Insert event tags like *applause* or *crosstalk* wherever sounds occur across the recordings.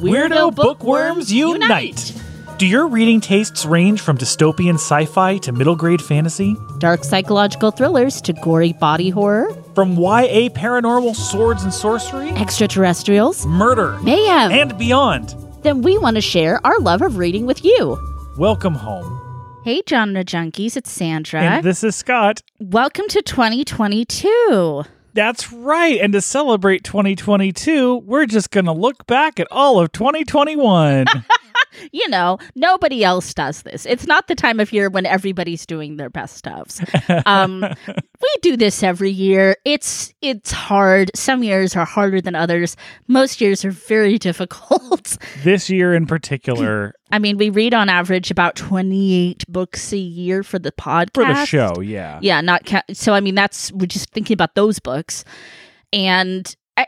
Weirdo bookworms unite! Do your reading tastes range from dystopian sci fi to middle grade fantasy? Dark psychological thrillers to gory body horror, From YA paranormal swords and sorcery, extraterrestrials, murder, mayhem. and beyond? then we want to share our love of reading with you. Welcome home. Hey, genre junkies, it's Sandra. And this is Scott. Welcome to 2022. That's right. And to celebrate 2022, we're just going to look back at all of 2021. *laughs* You know, nobody else does this. It's not the time of year when everybody's doing their best stuffs. Um, *laughs* we do this every year. It's it's hard. Some years are harder than others. Most years are very *laughs* difficult. this year in particular, I mean, we read on average about 28 books a year for the podcast. for the show, yeah. Yeah, not ca- so. I mean, that's we're just thinking about those books, and I,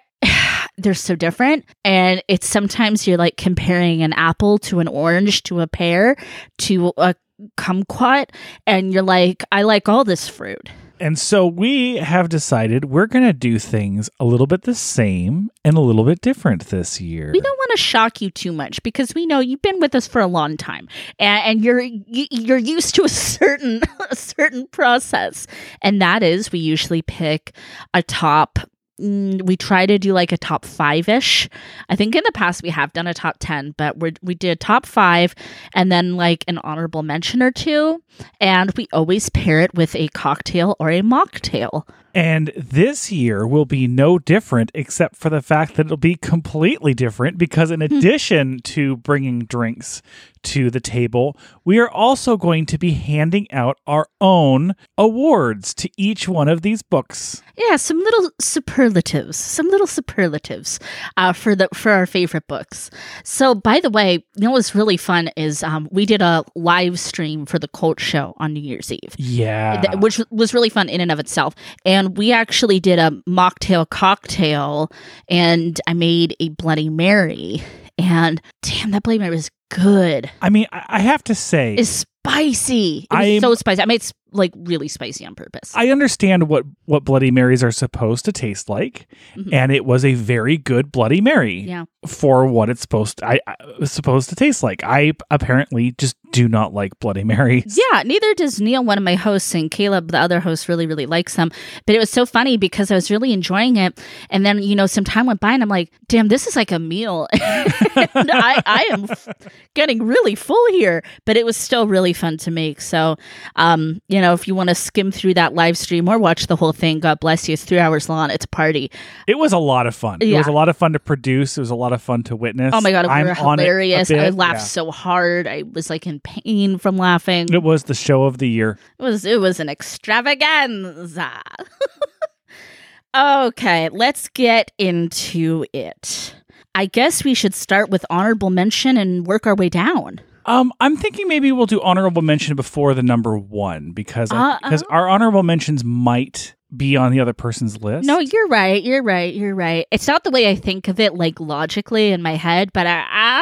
they're so different. And it's sometimes you're like comparing an apple to an orange to a pear to a kumquat, and you're like, I like all this fruit. And so we have decided we're going to do things a little bit the same and a little bit different this year. We don't want to shock you too much because we know you've been with us for a long time, and, and you're you, you're used to a certain *laughs* a certain process, and that is we usually pick a top. Mm, We try to do like a top five ish. I think in the past we have done a top ten, but we we did top five, and then like an honorable mention or two, and we always pair it with a cocktail or a mocktail. And this year will be no different, except for the fact that it'll be completely different because, in addition to bringing drinks to the table, we are also going to be handing out our own awards to each one of these books. Yeah, some little superlatives, some little superlatives uh, for the for our favorite books. So, by the way, you know what's really fun is um, we did a live stream for the Cult Show on New Year's Eve, Yeah. which was really fun in and of itself. And we actually did a mocktail cocktail, and I made a Bloody Mary. And damn, that Bloody Mary was good. I mean, I have to say, It's spicy. It was I'm- so spicy. I made it like really spicy on purpose. I understand what what Bloody Marys are supposed to taste like, Mhm. and it was a very good Bloody Mary yeah. for what it's supposed to, I, I supposed to taste like. I apparently just do not like Bloody Marys. *laughs* Yeah, neither does Neil, one of my hosts, and Caleb, the other host, really, really likes them. But it was so funny because I was really enjoying it. And then, you know, some time went by and I'm like, damn, this is like a meal. *laughs* and I, I am f- getting really full here. But it was still really fun to make. So, um, you know, if you want to skim through that live stream or watch the whole thing, God bless you. It's three hours long. It's a party. It was a lot of fun. It was a lot of fun to produce. It was a lot of fun to witness. Oh my God, we I'm were on it a hilarious. I laughed Yeah. so hard. I was like in pain from laughing. It was the show of the year. It was it was an extravaganza. *laughs* okay, let's get into it. I guess we should start with honorable mention and work our way down. Um, I'm thinking maybe we'll do honorable mention before the number one because because our honorable mentions might be on the other person's list. No, you're right. You're right. You're right. It's not the way I think of it, like logically in my head, but I, I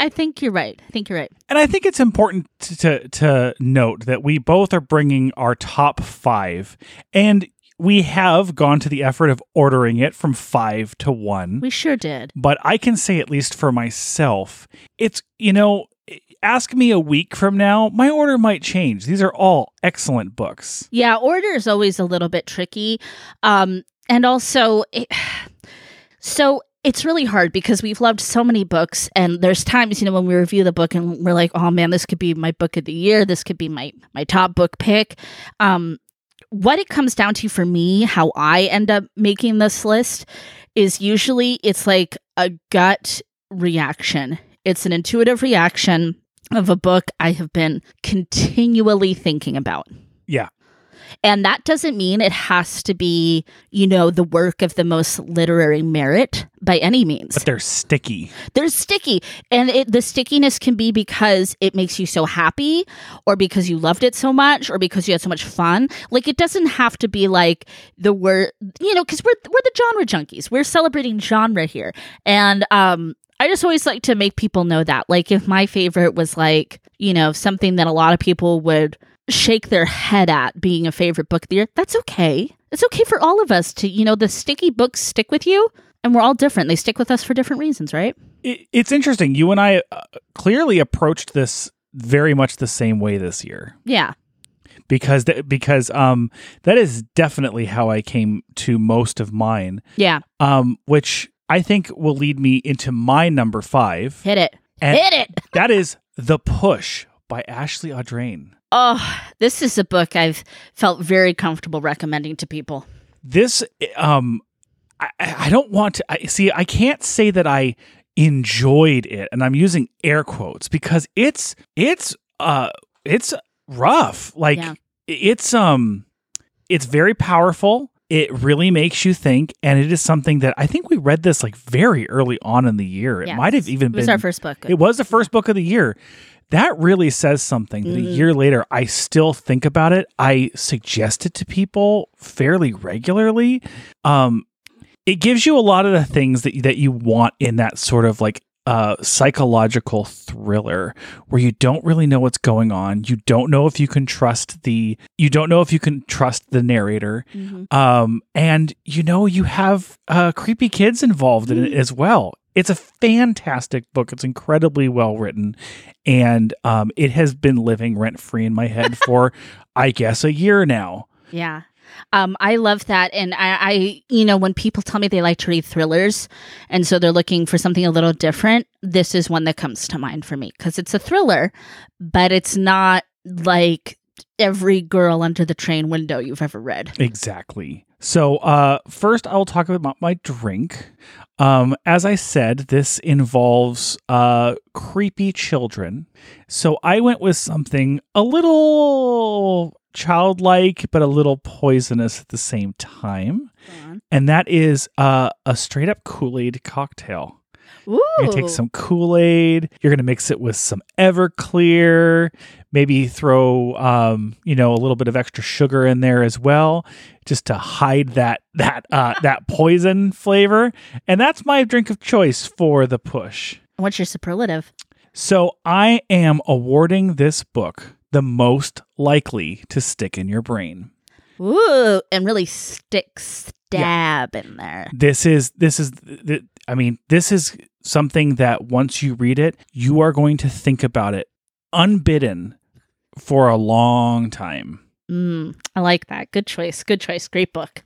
I think you're right. I think you're right. And I think it's important to, to to note that we both are bringing our top five, and we have gone to the effort of ordering it from five to one. We sure did. But I can say, at least for myself, it's you know, ask me a week from now, my order might change. These are all excellent books. Yeah, order is always a little bit tricky. Um, and also, it, *sighs* so it's really hard because we've loved so many books, and there's times, you know, when we review the book and we're like, oh man, this could be my book of the year. This could be my my top book pick. Um, what it comes down to for me, how I end up making this list, is usually it's like a gut reaction. It's an intuitive reaction of a book I have been continually thinking about. Yeah. And that doesn't mean it has to be, you know, the work of the most literary merit by any means. But they're sticky. They're sticky. And it, the stickiness can be because it makes you so happy, or because you loved it so much, or because you had so much fun. Like, it doesn't have to be like the word, you know, because we're, we're the genre junkies. We're celebrating genre here. And, um, I just always like to make people know that. Like, if my favorite was like, you know, something that a lot of people would shake their head at being a favorite book of the year, that's okay. It's okay for all of us to, you know, the sticky books stick with you. And we're all different. They stick with us for different reasons, right? It, it's interesting. You and I uh, clearly approached this very much the same way this year Yeah. because th- because um that is definitely how I came to most of mine. Yeah. Um, which I think will lead me into my number five. Hit it. Hit it. *laughs* that is The Push by Ashley Audrain. Oh, this is a book I've felt very comfortable recommending to people. This um I, I don't want to I see I can't say that I enjoyed it and I'm using air quotes because it's it's uh it's rough. Like Yeah. it's um it's very powerful. It really makes you think and it is something that I think we read this like very early on in the year. It Yeah. might have even It was been our first book. It was the first book of the year. That really says something that a Mhm. year later I still think about it. I suggest it to people fairly regularly. Um it gives you a lot of the things that that you want in that sort of like uh psychological thriller where you don't really know what's going on. You don't know if you can trust the you don't know if you can trust the narrator. Mhm. Um, and you know, you have uh, creepy kids involved in it as well. It's a fantastic book. It's incredibly well written, and um, it has been living rent free in my head *laughs* for, I guess, a year now. Yeah. Um, I love that. And I, I, you know, when people tell me they like to read thrillers and so they're looking for something a little different, this is one that comes to mind for me because it's a thriller, but it's not like every girl under the train window you've ever read. Exactly. So, uh, first, I will talk about my drink. Um, as I said, this involves uh, creepy children. So, I went with something a little childlike, but a little poisonous at the same time. And that is uh, a straight up Kool Aid cocktail. Ooh. You're gonna take some Kool Aid. You're gonna mix it with some Everclear. Maybe throw, um, you know, a little bit of extra sugar in there as well, just to hide that that uh, that poison flavor. And that's my drink of choice for the push. What's your superlative? So I am awarding this book the most likely to stick in your brain. Ooh, and really stick stab in there. This is this is th- I mean, this is something that once you read it, you are going to think about it unbidden for a long time. Mm, I like that. Good choice. Good choice. Great book.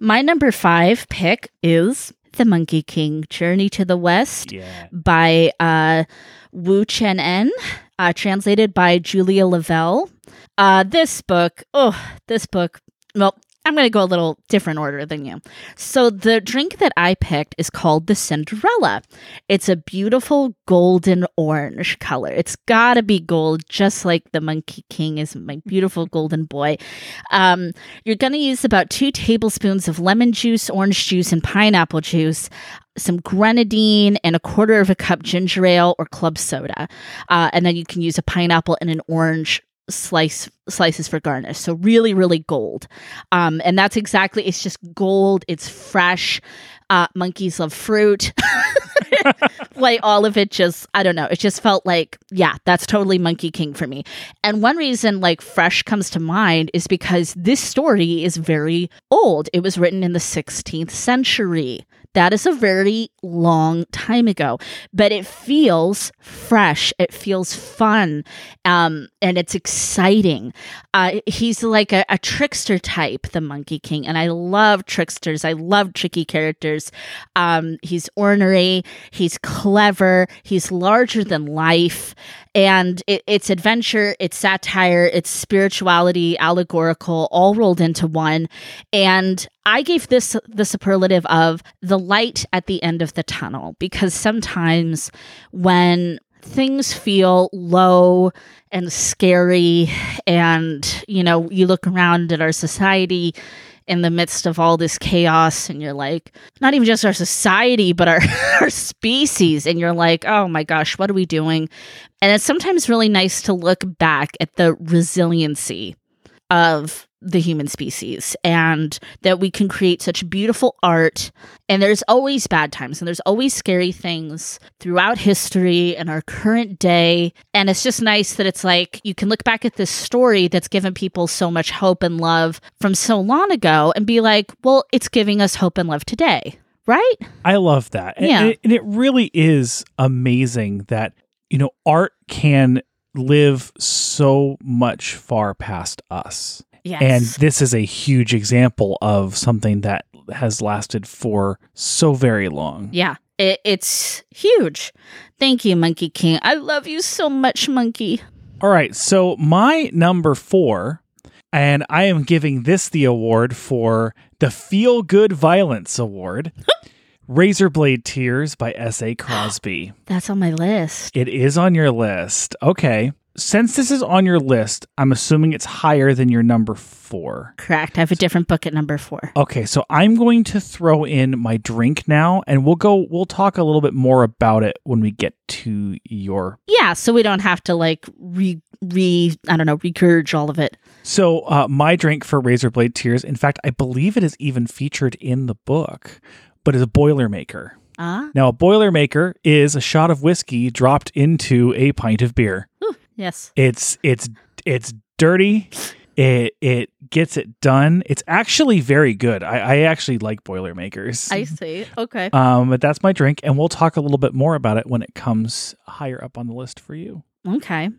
My number five pick is The Monkey King Journey to the West Yeah. by uh, Wu Cheng'en, uh, translated by Julia Lovell. Uh, this book, oh, this book, well, I'm going to go a little different order than you. So, the drink that I picked is called the Cinderella. It's a beautiful golden orange color. It's got to be gold, just like the Monkey King is my beautiful golden boy. Um, you're going to use about two tablespoons of lemon juice, orange juice, and pineapple juice some grenadine and a quarter of a cup ginger ale or club soda. Uh, and then you can use a pineapple and an orange slice slices for garnish. So really, really gold. Um, and that's exactly it's just gold, it's fresh. Uh, monkeys love fruit. *laughs* like all of it just I don't know. It just felt like, yeah, that's totally Monkey King for me. And one reason like fresh comes to mind is because this story is very old. It was written in the 16th century. That is a very long time ago, but it feels fresh. It feels fun, um, and it's exciting. Uh, he's like a, a trickster type, the Monkey King, and I love tricksters. I love tricky characters. Um, he's ornery. He's clever. He's larger than life, and it, it's adventure, it's satire, it's spirituality, allegorical, all rolled into one. And I gave this the superlative of the light at the end of the tunnel because sometimes when things feel low and scary and you know you look around at our society in the midst of all this chaos and you're like not even just our society but our *laughs* our species and you're like oh my gosh what are we doing? And it's sometimes really nice to look back at the resiliency of the human species and that we can create such beautiful art. And there's always bad times and there's always scary things throughout history and our current day. And it's just nice that it's like you can look back at this story that's given people so much hope and love from so long ago and be like, well, it's giving us hope and love today. right? I love that. And, Yeah. and it, and it really is amazing that, you know, art can live so much far past us. Yes. And this is a huge example of something that has lasted for so very long. yeah, it, it's huge. Thank you, Monkey King. I love you so much, Monkey. All right. So, my number four, and I am giving this the award for the Feel Good Violence Award *laughs* Razorblade Tears by S.A. *gasps* Cosby. That's on my list. It is on your list. Okay. Since this is on your list, I'm assuming it's higher than your number four. Correct. I have a different book at number four. Okay, so I'm going to throw in my drink now, and we'll go. We'll talk a little bit more about it when we get to your. Yeah, so we don't have to like re re I don't know regurge all of it. So uh, my drink for Razorblade Tears. In fact, I believe it is even featured in the book, but is a Boilermaker. Ah, Now, a Boilermaker is a shot of whiskey dropped into a pint of beer. yes. It's it's it's dirty. It it gets it done. It's actually very good. I, I actually like Boilermakers. I see. Okay. Um, but that's my drink, and we'll talk a little bit more about it when it comes higher up on the list for you. Okay.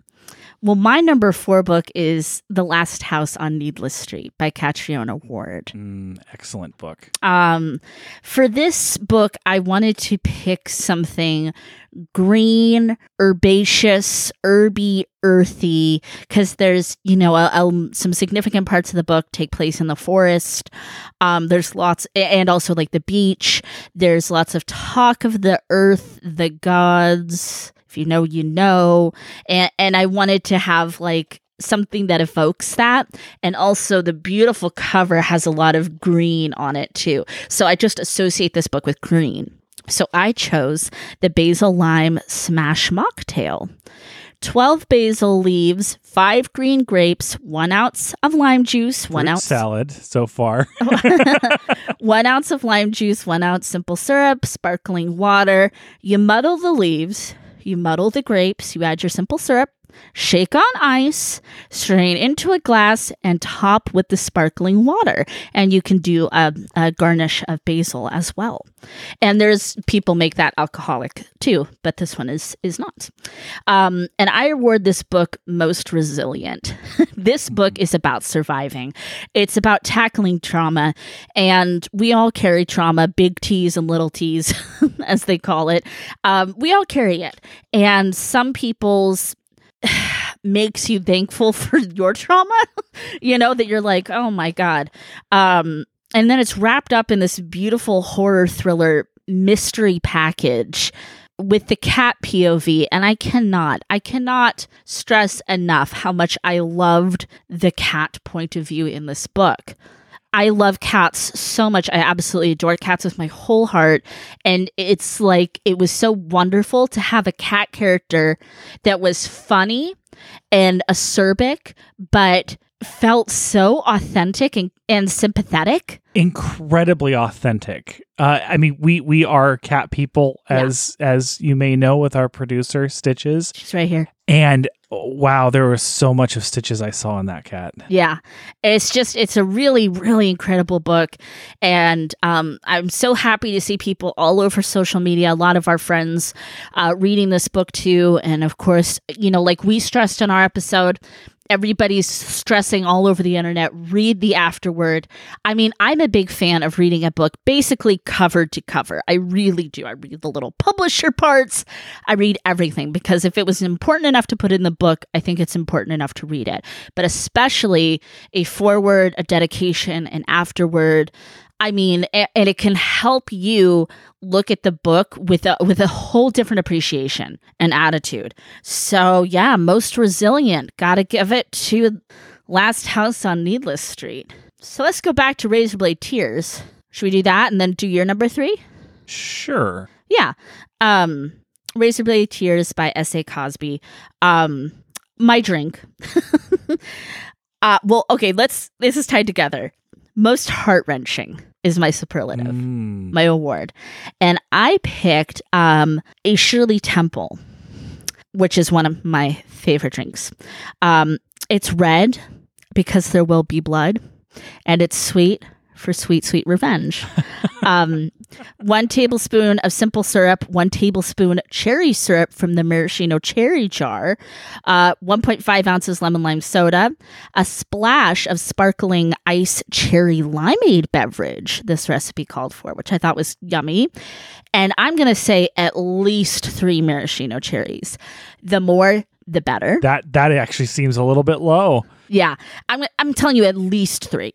Well, my number four book is The Last House on Needless Street by Catriona Ward. Mm, excellent book. Um, for this book, I wanted to pick something green, herbaceous, herby, earthy, because there's, you know, a, a- some significant parts of the book take place in the forest. Um, there's lots, and also like the beach. There's lots of talk of the earth, the gods. If you know, you know. And, and I wanted to have like something that evokes that. And also, the beautiful cover has a lot of green on it too. So I just associate this book with green. So I chose the basil lime smash mocktail. 12 basil leaves, 5 green grapes, 1 ounce of lime juice, 1 Fruit ounce salad so far. *laughs* one ounce of lime juice, one ounce simple syrup, sparkling water. You muddle the leaves, you muddle the grapes, you add your simple syrup, shake on ice, strain into a glass, and top with the sparkling water. And you can do a, a garnish of basil as well. And there's people make that alcoholic too, but this one is is not. Um, and I award this book most resilient. *laughs* this book is about surviving. It's about tackling trauma, and we all carry trauma, big T's and little T's, *laughs* as they call it. Um, we all carry it, and some people's *sighs* makes you thankful *laughs* for your trauma you know that you're like oh my god um and then it's wrapped up in this beautiful horror thriller mystery package with the cat POV and I cannot I cannot stress enough how much I loved the cat point of view in this book. I love cats so much. I absolutely adore cats with my whole heart. And it's like, it was so wonderful to have a cat character that was funny and acerbic, but felt so authentic and, and sympathetic. Incredibly authentic. Uh, I mean, we we are cat people, Yeah. as as you may know, with our producer Stitches. She's right here. And wow, there was so much of Stitches I saw in that cat. Yeah. It's just it's a really really incredible book and um I'm so happy to see people all over social media, a lot of our friends uh reading this book too and of course, you know, like we stressed in our episode Everybody's stressing all over the internet. Read the afterword. I mean, I'm a big fan of reading a book basically cover to cover. I really do. I read the little publisher parts. I read everything because if it was important enough to put in the book, I think it's important enough to read it. But especially a foreword, a dedication, an afterword. I mean, and it can help you look at the book with a with a whole different appreciation and attitude. So yeah, most resilient. Gotta give it to Last House on Needless Street. So let's go back to Razorblade Tears. Should we do that and then do your number three? Sure. Yeah. Um Razorblade Tears by S.A. Cosby. Um my drink. *laughs* uh well, okay, let's this is tied together. Most heart-wrenching is my superlative, Mm. my award. And I picked um a Shirley Temple, which is one of my favorite drinks. Um it's red because there will be blood and it's sweet for sweet, sweet revenge. um, *laughs* one tablespoon of simple syrup, one tablespoon cherry syrup from the maraschino cherry jar, uh, 1.5 ounces lemon lime soda, a splash of sparkling ice cherry limeade beverage. This recipe called for, which I thought was yummy. And I'm going to say at least three maraschino cherries. The more, the better. That that actually seems a little bit low. Yeah, I'm I'm telling you at least three.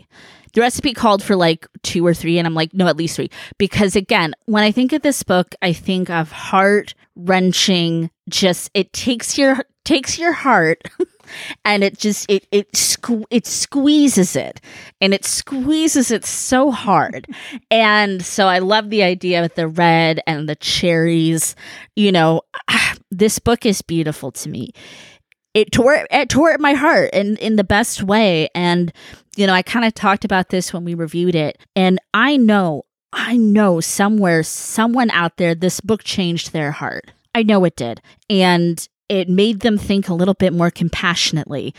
The recipe called for like two or three, and I'm like, no, at least three. Because again, when I think of this book, I think of heart wrenching. Just it takes your takes your heart. *laughs* And it just it it sque- it squeezes it, and it squeezes it so hard, and so I love the idea of the red and the cherries. You know, *sighs* this book is beautiful to me it tore it tore at my heart in in the best way and you know i kind of talked about this when we reviewed it and i know i know somewhere someone out there this book changed their heart i know it did and it made them think a little bit more compassionately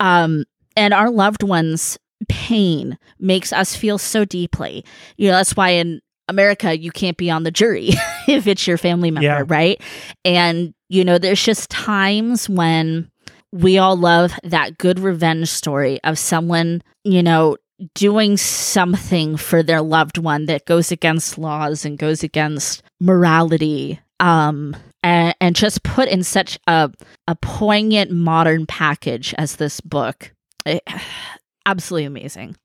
um and our loved ones pain makes us feel so deeply you know that's why in America, you can't be on the jury *laughs* if it's your family member, Yeah. right? And, you know, there's just times when we all love that good revenge story of someone, you know, doing something for their loved one that goes against laws and goes against morality. Um, and, and just put in such a, a poignant modern package as this book. It- *sighs* absolutely amazing.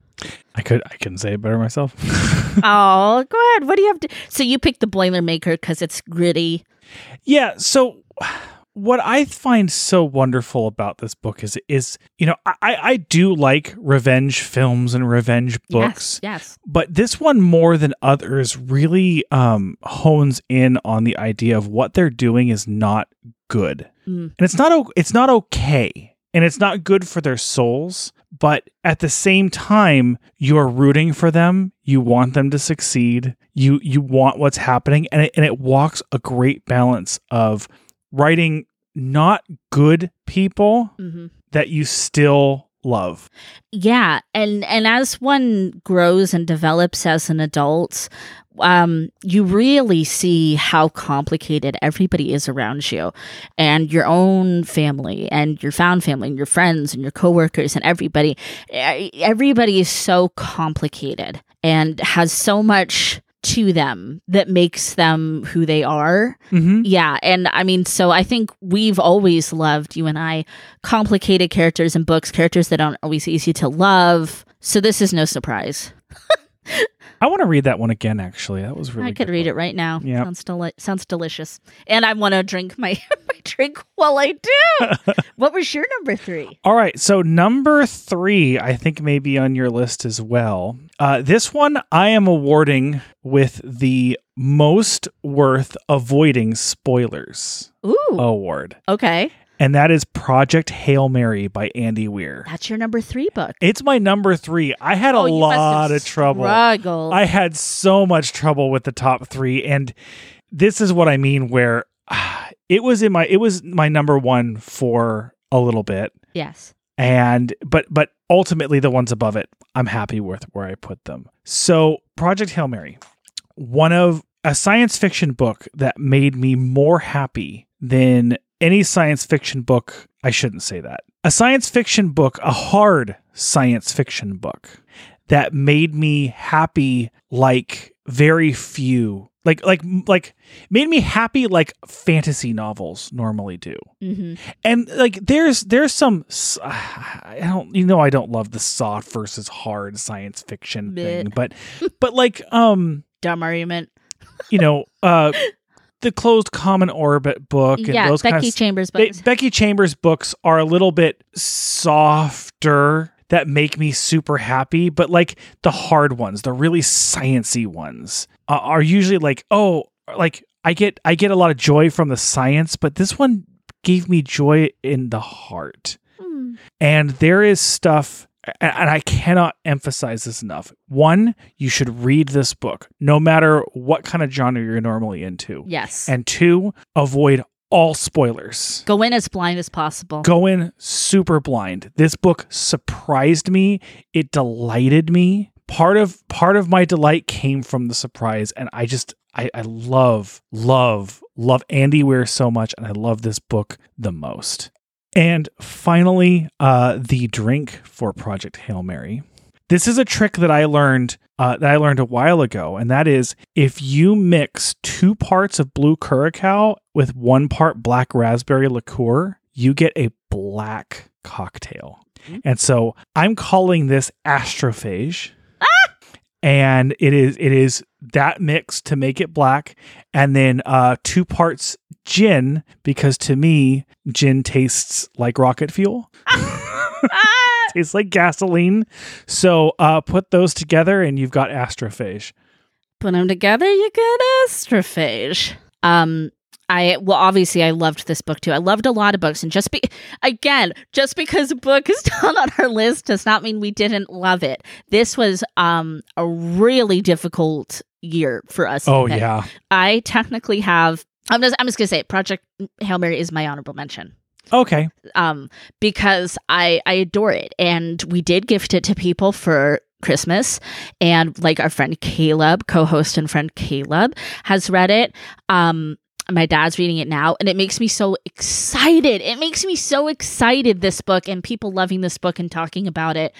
I could I couldn't say it better myself. *laughs* oh, go ahead. What do you have to? So you picked the Boilermaker because it's gritty. Yeah. So what I find so wonderful about this book is is you know I I do like revenge films and revenge books, Yes. but this one more than others really um, hones in on the idea of what they're doing is not good, Mm. and it's not it's not okay, and it's not good for their souls. But at the same time, you are rooting for them. You want them to succeed. You you want what's happening, and it, and it walks a great balance of writing not good people hmm that you still love. Yeah, and and as one grows and develops as an adult, um, you really see how complicated everybody is around you, and your own family, and your found family, and your friends, and your coworkers, and everybody. Everybody is so complicated and has so much to them that makes them who they are. Mm-hmm. Yeah, and I mean, so I think we've always loved you and I complicated characters in books, characters that aren't always easy to love. So this is no surprise. *laughs* I want to read that one again. Actually, that was really. I could read it right now. Yeah, Sounds deli- sounds delicious. And I want to drink my, *laughs* my drink while I do. *laughs* what was your number three? All right, so number three, I think maybe on your list as well. Uh, this one I am awarding with the most worth avoiding spoilers Ooh. award, Okay. And that is Project Hail Mary by Andy Weir. That's your number three book. It's my number three. I had a Oh, have lot of trouble. Struggled. I had so much trouble with the top three, and this is what I mean. Where ah, *sighs* it was in my it was my number one for a little bit, yes. and but but ultimately the ones above it, I'm happy with where I put them. So Project Hail Mary, one of a science fiction book that made me more happy than any science fiction book. I shouldn't say that. A science fiction book, a hard science fiction book that made me happy like very few like like like made me happy like fantasy novels normally do hmm and like there's there's some i don't you know i don't love the soft versus hard science fiction thing but but like um Dumb argument. you know uh *laughs* the closed common orbit book and yeah. those Becky kind of Chambers Be- books. Becky Chambers books are a little bit softer that make me super happy, but like the hard ones, the really sciency ones, uh, are usually like, oh, like I get I get a lot of joy from the science, but this one gave me joy in the heart. Hmm. And there is stuff and I cannot emphasize this enough. One, you should read this book no matter what kind of genre you're normally into. Yes. And two, avoid all spoilers Go in as blind as possible. go in super blind. This book surprised me. It delighted me part of part of my delight came from the surprise, and I just I, I love love love Andy Weir so much, and I love this book the most. And finally, uh, the drink for Project Hail Mary. This is a trick that I learned uh, that I learned a while ago, and that is if you mix two parts of blue curacao with one part black raspberry liqueur, you get a black cocktail. Mm. And so I'm calling this astrophage. And it is it is that mix to make it black, and then uh, two parts gin because to me gin tastes like rocket fuel. *laughs* *laughs* tastes like gasoline. So uh, put those together, and you've got astrophage. Put them together, you get astrophage. Um, I well, obviously, I loved this book too. I loved a lot of books, and just be again, just because a book is *laughs* not on our list does not mean we didn't love it. This was um a really difficult year for us. Oh yeah, I technically have. I'm just I'm just gonna say, it, Project Hail Mary is my honorable mention. okay. um, because I I adore it, and we did gift it to people for Christmas, and like our friend Caleb, co-host and friend Caleb, has read it. Um, my dad's reading it now, and it makes me so excited. It makes me so excited this book and people loving this book and talking about it,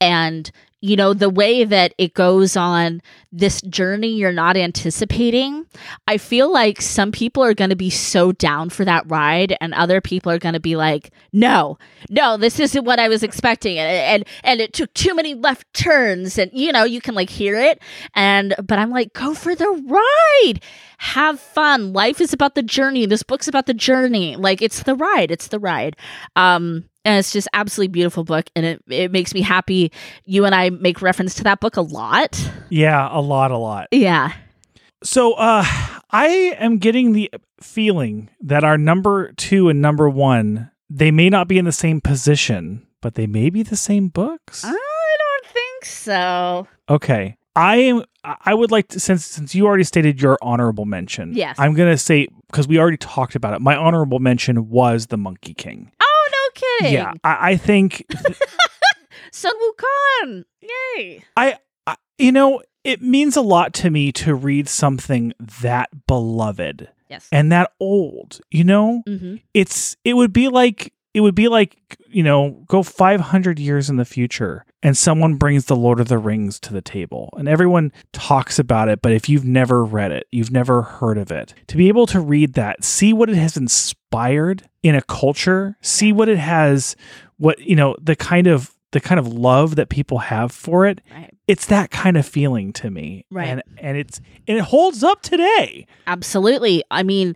and you know the way that it goes on this journey you're not anticipating I feel like some people are going to be so down for that ride, and other people are going to be like, "No, no, this isn't what I was expecting," and and and it took too many left turns, and you know you can like hear it, and but I'm like, go for the ride, have fun. Life is about the journey. This book's about the journey. Like it's the ride. It's the ride. Um, and it's just absolutely beautiful book, and it it makes me happy. You and I make reference to that book a lot. Yeah, a lot, a lot. Yeah. So uh I am getting the feeling that our number 2 and number 1 they may not be in the same position, but they may be the same books. I don't think so. Okay. I am I would like to since since you already stated your honorable mention. Yes. I'm going to say cuz we already talked about it. My honorable mention was The Monkey King. Oh, kidding. Yeah, I, I think *laughs* Sun Wukong. Yay. I, I you know, it means a lot to me to read something that beloved Yes. and that old, you know? mm-hmm. it's it would be like it would be like you know go 500 years in the future and someone brings the lord of the rings to the table and everyone talks about it but if you've never read it you've never heard of it to be able to read that see what it has inspired in a culture see what it has what you know the kind of the kind of love that people have for it Right. it's that kind of feeling to me Right. and and it's and it holds up today Absolutely. I mean,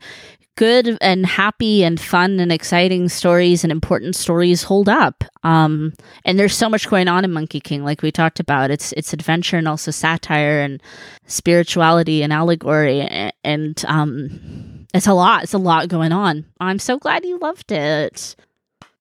good and happy and fun and exciting stories and important stories hold up. Um, and there's so much going on in Monkey King, like we talked about. It's it's adventure and also satire and spirituality and allegory, and, um, it's a lot. It's a lot going on. I'm so glad you loved it.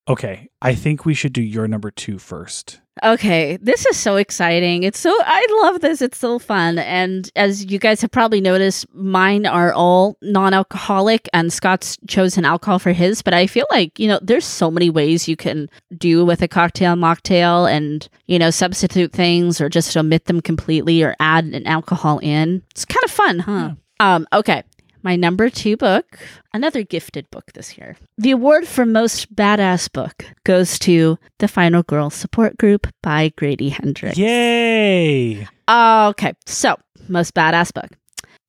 okay i think we should do your number two first Okay, this is so exciting. It's so I love this. It's so fun. And as you guys have probably noticed, mine are all non-alcoholic and Scott's chosen alcohol for his, but I feel like, you know, there's so many ways you can do with a cocktail mocktail and, you know, substitute things or just omit them completely or add an alcohol in. It's kind of fun, huh? Um, okay. My number two book, another gifted book this year. The award for most badass book goes to The Final Girl Support Group by Grady Hendrix. Yay! Okay, so most badass book.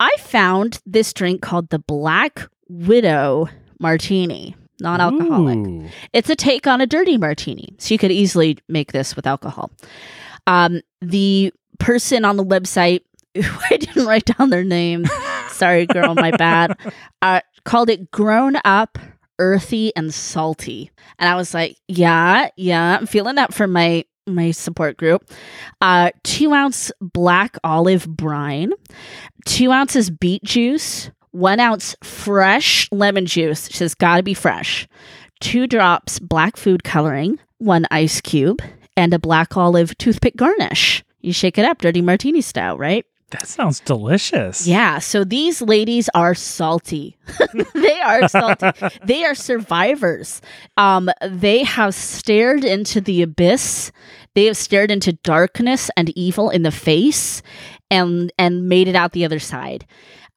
I found this drink called the Black Widow Martini, non alcoholic. It's a take on a dirty martini. So you could easily make this with alcohol. Um, the person on the website, *laughs* I didn't write down their name, sorry, girl, my bad, *laughs* uh, called it grown up, earthy, and salty. And I was like, yeah, yeah, I'm feeling that for my my support group. Uh, two ounce black olive brine, two ounces beet juice, one ounce fresh lemon juice, which has got to be fresh, two drops black food coloring, one ice cube, and a black olive toothpick garnish. You shake it up, dirty martini style, right? That sounds delicious. Yeah, so these ladies are salty. *laughs* they are salty. they are survivors. Um, they have stared into the abyss. They have stared into darkness and evil in the face, and and made it out the other side.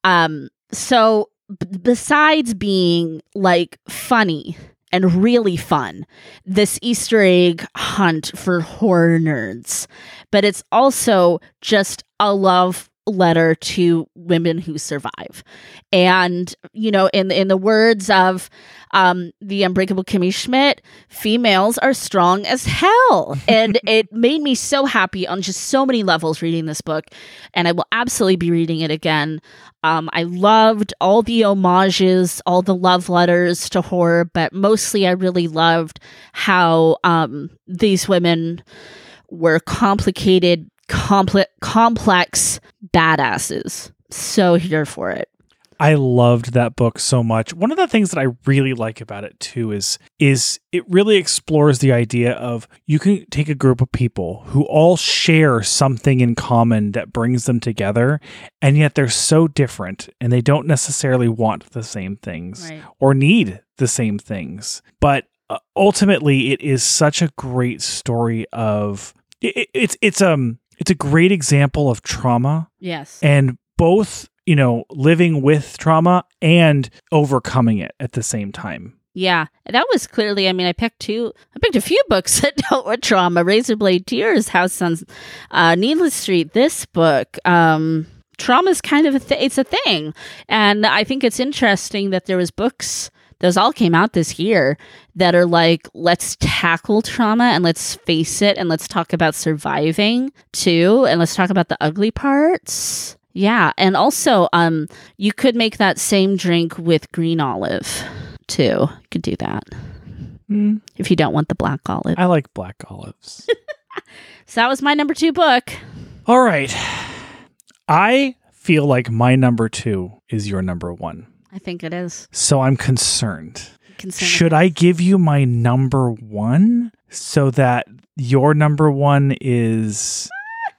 Um, so b- besides being like funny and really fun, this Easter egg hunt for horror nerds, but it's also just a love letter to women who survive. And, you know, in in the words of um, the unbreakable Kimmy Schmidt, females are strong as hell. and *laughs* it made me so happy on just so many levels reading this book. And I will absolutely be reading it again. Um, I loved all the homages, all the love letters to horror, but mostly I really loved how um, these women were complicated complex complex badasses. So here for it. I loved that book so much. One of the things that I really like about it too is is it really explores the idea of you can take a group of people who all share something in common that brings them together and yet they're so different and they don't necessarily want the same things Right. or need the same things. But uh, ultimately it is such a great story of it, it- it's it's um it's a great example of trauma Yes. and both you know living with trauma and overcoming it at the same time Yeah, that was clearly. I mean, I picked two. I picked a few books *laughs* that dealt with trauma: Razorblade Tears, House on uh, Needless Street. This book, um, trauma is kind of a th- it's a thing, and I think it's interesting that there was books. Those all came out this year that are like, let's tackle trauma and let's face it and let's talk about surviving too, and let's talk about the ugly parts. Yeah, and also, um, you could make that same drink with green olive too. You could do that Mm, if you don't want the black olive. i like black olives *laughs* So that was my number two book. all right i feel like my number two is your number one I think it is. so i'm concerned Concern should i give you my number one so that your number one is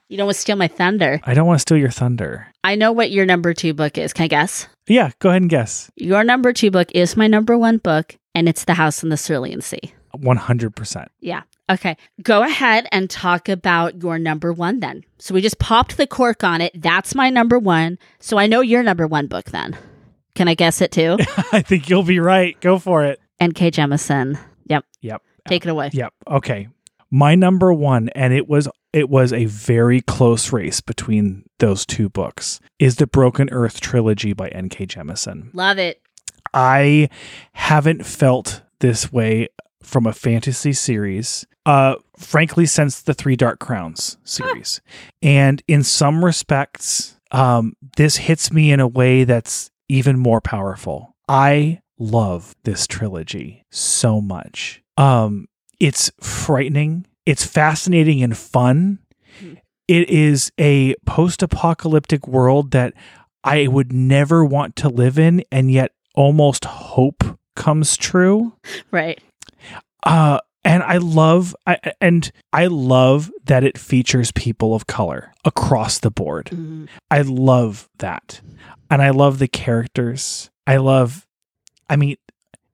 You don't want to steal my thunder. i don't want to steal your thunder I know what your number two book is. Can I guess? yeah go ahead and guess Your number two book is my number one book, and it's The House in the Cerulean Sea. 100% Yeah. Okay. Go ahead and talk about your number one then. So we just popped the cork on it. That's my number one. So I know your number one book then. Can I guess it too? *laughs* i think you'll be right go for it N.K. Jemisin. Yep. yep Take it away. Yep. Okay. My number one, and it was it was a very close race between those two books, is the Broken Earth trilogy by N.K. Jemisin. Love it. I haven't felt this way from a fantasy series, uh, frankly, since the Three Dark Crowns series. And in some respects, um, this hits me in a way that's even more powerful. I love this trilogy so much. Um, it's frightening. It's fascinating and fun. Hmm. It is a post-apocalyptic world that I would never want to live in, and yet almost hope comes true. Right. Uh, and I love, I, and I love that it features people of color across the board. Mhm. I love that, and I love the characters. I love, I mean,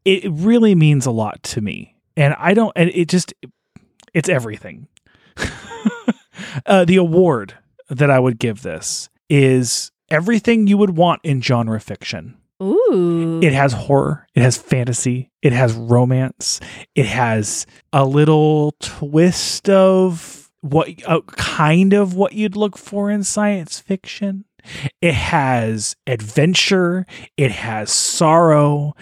it really means a lot to me, and I don't, and it just, it's everything. *laughs* uh, the award that I would give this is everything you would want in genre fiction. Ooh. It has horror, it has fantasy, it has romance, it has a little twist of what uh, kind of what you'd look for in science fiction. It has adventure, it has sorrow.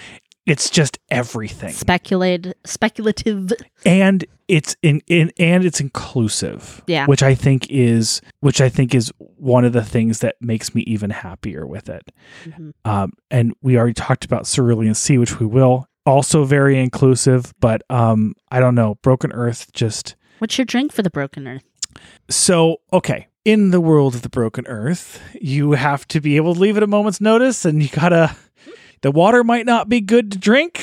It's just everything. Speculated, speculative. and it's in, in and it's inclusive. Yeah. Which I think is which I think is one of the things that makes me even happier with it. Mhm. Um, and we already talked about Cerulean Sea, which we will. Also very inclusive, but um, I don't know. Broken Earth just What's your drink for the broken earth? so okay. In the world of the Broken Earth, you have to be able to leave at a moment's notice, and you gotta. The water might not be good to drink,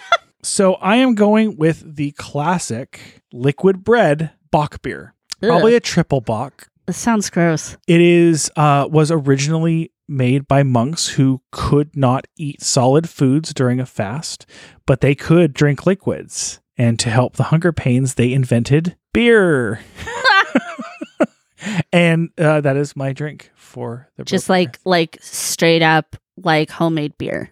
*laughs* so I am going with the classic liquid bread bock beer. Probably a triple bock. This sounds gross. It is uh, was originally made by monks who could not eat solid foods during a fast, but they could drink liquids. And to help the hunger pains, they invented beer. *laughs* and uh, that is my drink for the Just like like straight up like homemade beer,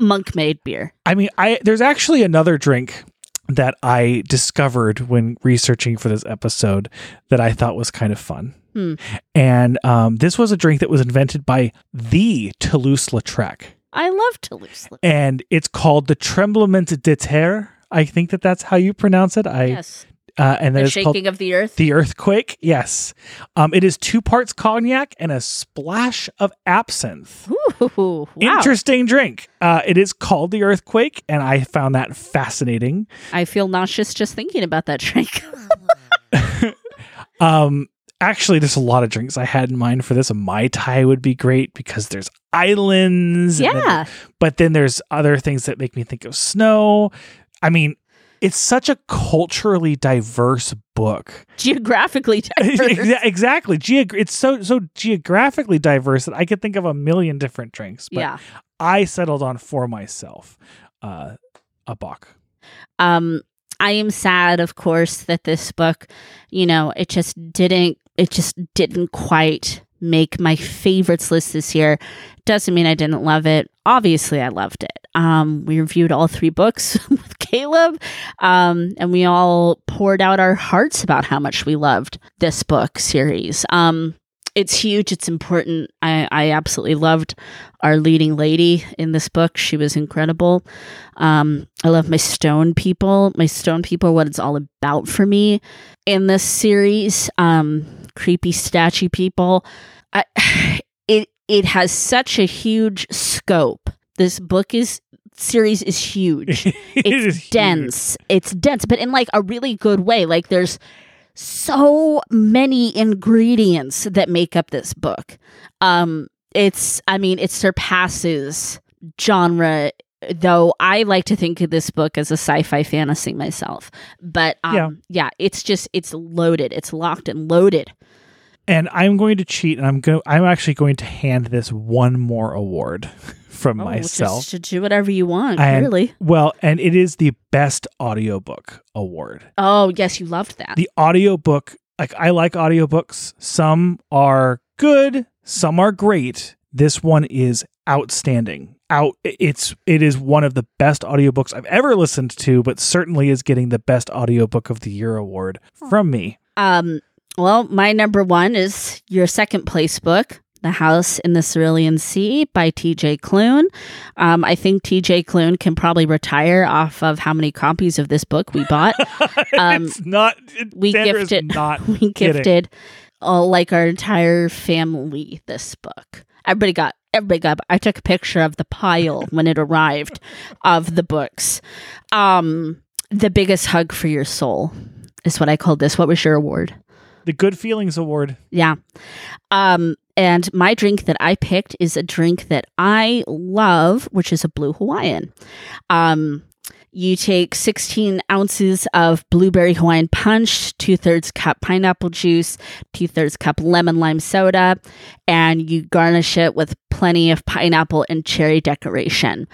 monk made beer. I mean, I there's actually another drink that I discovered when researching for this episode that I thought was kind of fun. Hmm. And um, this was a drink that was invented by the Toulouse-Lautrec, I love Toulouse. and it's called the Tremblement de Terre. I think that that's how you pronounce it. I yes, uh, and that the shaking of the earth. the earthquake. Yes, um, it is two parts cognac and a splash of absinthe. Ooh, *laughs* wow. Interesting drink. Uh, it is called the earthquake, and I found that fascinating. I feel nauseous just thinking about that drink. *laughs* Um, actually, there's a lot of drinks I had in mind for this. A mai tai would be great because there's islands. and then- yeah, but then there's other things that make me think of snow. I mean, it's such a culturally diverse book. geographically *laughs* diverse. Exactly. Geog- it's so so geographically diverse that I could think of a million different drinks. But yeah. I settled on for myself uh, a bock. Um, I am sad, of course, that this book, you know, it just didn't, it just didn't quite make my favorites list this year. Doesn't mean I didn't love it. Obviously, I loved it. Um, we reviewed all three books *laughs* with Caleb, um, and we all poured out our hearts about how much we loved this book series. Um, it's huge. It's important. I, I absolutely loved our leading lady in this book. She was incredible. Um, I love my stone people. My stone people, what it's all about for me in this series. Um, creepy statue people. I, *sighs* it it has such a huge scope. This book is series is huge. *laughs* It It's is huge. dense. It's dense, but in like a really good way. Like there's so many ingredients that make up this book. Um it's I mean it surpasses genre though I like to think of this book as a sci-fi fantasy myself. But um Yeah. yeah, it's just it's loaded. It's locked and loaded. And I'm going to cheat, and I'm going. I'm actually going to hand this one more award *laughs* from Oh, myself. just do whatever you want, And- really. Well, and it is the best audiobook award. Oh, yes, you loved that. The audiobook, like I like audiobooks. Some are good, some are great. This one is outstanding. Out it's it is one of the best audiobooks I've ever listened to, but certainly is getting the best audiobook of the year award from me. Um, well, my number one is your second place book, The House in the Cerulean Sea by TJ Clune. Um, I think TJ Clune can probably retire off of how many copies of this book we bought. *laughs* Um, it's not we Sandra gifted- not *laughs* we gifted uh, like our entire family this book. Everybody got everybody got I took a picture of the pile when it arrived of the books. Um the biggest hug for your soul is what I called this. What was your award? The Good Feelings Award. Yeah. Um, and my drink that I picked is a drink that I love, which is a blue Hawaiian. Um, you take 16 ounces of blueberry Hawaiian punch, two thirds cup pineapple juice, two thirds cup lemon lime soda, and you garnish it with plenty of pineapple and cherry decoration.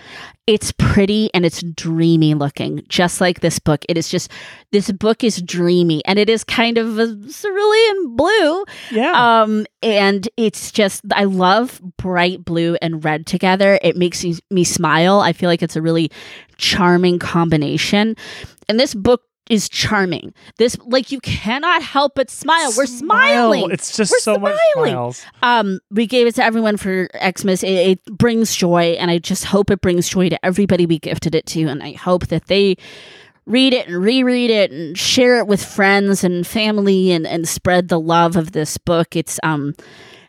It's pretty and it's dreamy looking, just like this book. It is just, this book is dreamy and it is kind of a cerulean blue. Yeah. Um, and it's just I love bright blue and red together. It makes me, me smile. I feel like it's a really charming combination. And this book is charming. This like you cannot help but smile. We're smiling. It's just We're so much smiles. Um, we gave it to everyone for Xmas. It, it brings joy, and I just hope it brings joy to everybody we gifted it to. And I hope that they read it and reread it and share it with friends and family and, and spread the love of this book. It's um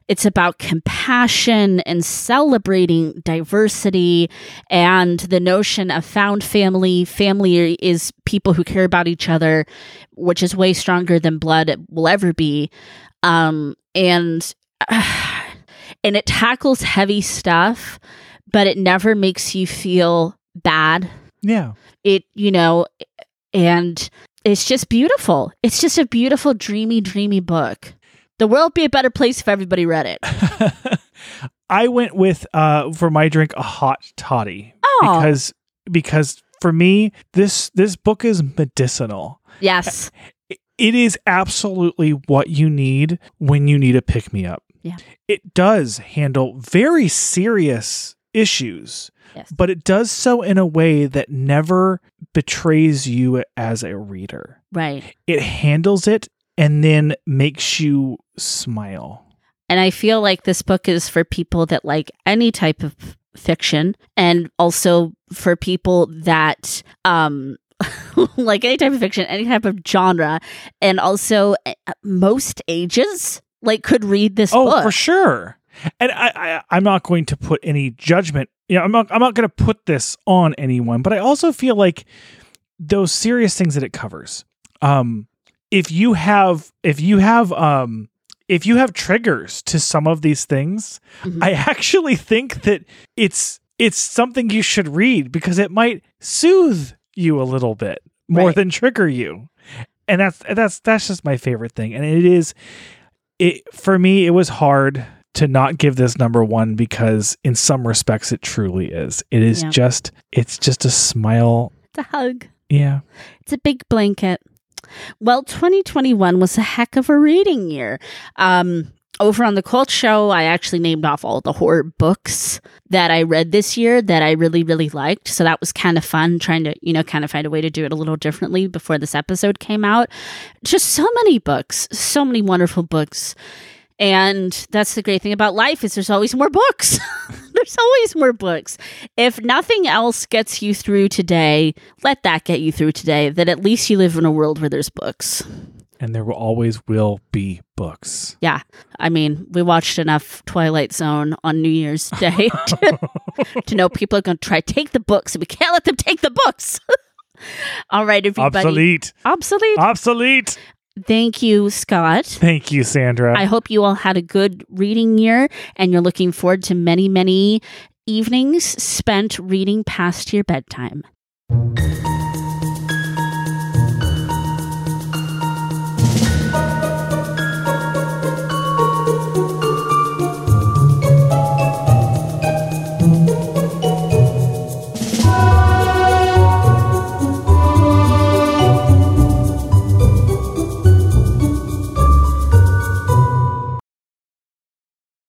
it's about compassion and celebrating diversity and the notion of found family. Family is people who care about each other, which is way stronger than blood will ever be. Um, and *sighs* and it tackles heavy stuff, but it never makes you feel bad. Yeah. It, you know, and it's just beautiful. It's just a beautiful, dreamy, dreamy book. The world be a better place if everybody read it. *laughs* I went with uh for my drink a hot toddy Oh, because because for me this this book is medicinal. yes. It is absolutely what you need when you need a pick me up. Yeah. It does handle very serious issues, Yes. but it does so in a way that never betrays you as a reader. Right. It handles it and then makes you smile. And I feel like this book is for people that like any type of fiction and also for people that um *laughs* like any type of fiction, any type of genre and also uh, most ages like could read this Oh, book. for sure. And I, I, I'm not going to put any judgment. You know, I'm not. I'm not going to put this on anyone. But I also feel like those serious things that it covers. Um, if you have, if you have, um, if you have triggers to some of these things, Mhm. I *laughs* actually think that it's it's something you should read because it might soothe you a little bit more Right. than trigger you. And that's that's that's just my favorite thing. And it is it for me it was hard to not give this number 1 because in some respects it truly is. It is Yeah. just it's just a smile. It's a hug. Yeah. It's a big blanket. Well, 2021 was a heck of a reading year. Um, over on the Cult Show, I actually named off all the horror books that I read this year that I really, really liked. So that was kind of fun trying to, you know, kind of find a way to do it a little differently before this episode came out. Just so many books, so many wonderful books. And that's the great thing about life is there's always more books. *laughs* there's always more books. If nothing else gets you through today, let that get you through today. That at least you live in a world where there's books. And there will always will be books. Yeah. I mean, we watched enough Twilight Zone on New Year's *laughs* Day to, to know people are going to try to take the books, and we can't let them take the books. *laughs* All right, everybody. Obsolete. Obsolete. Obsolete. Thank you, Scott. Thank you, Sandra. I hope you all had a good reading year and you're looking forward to many, many evenings spent reading past your bedtime.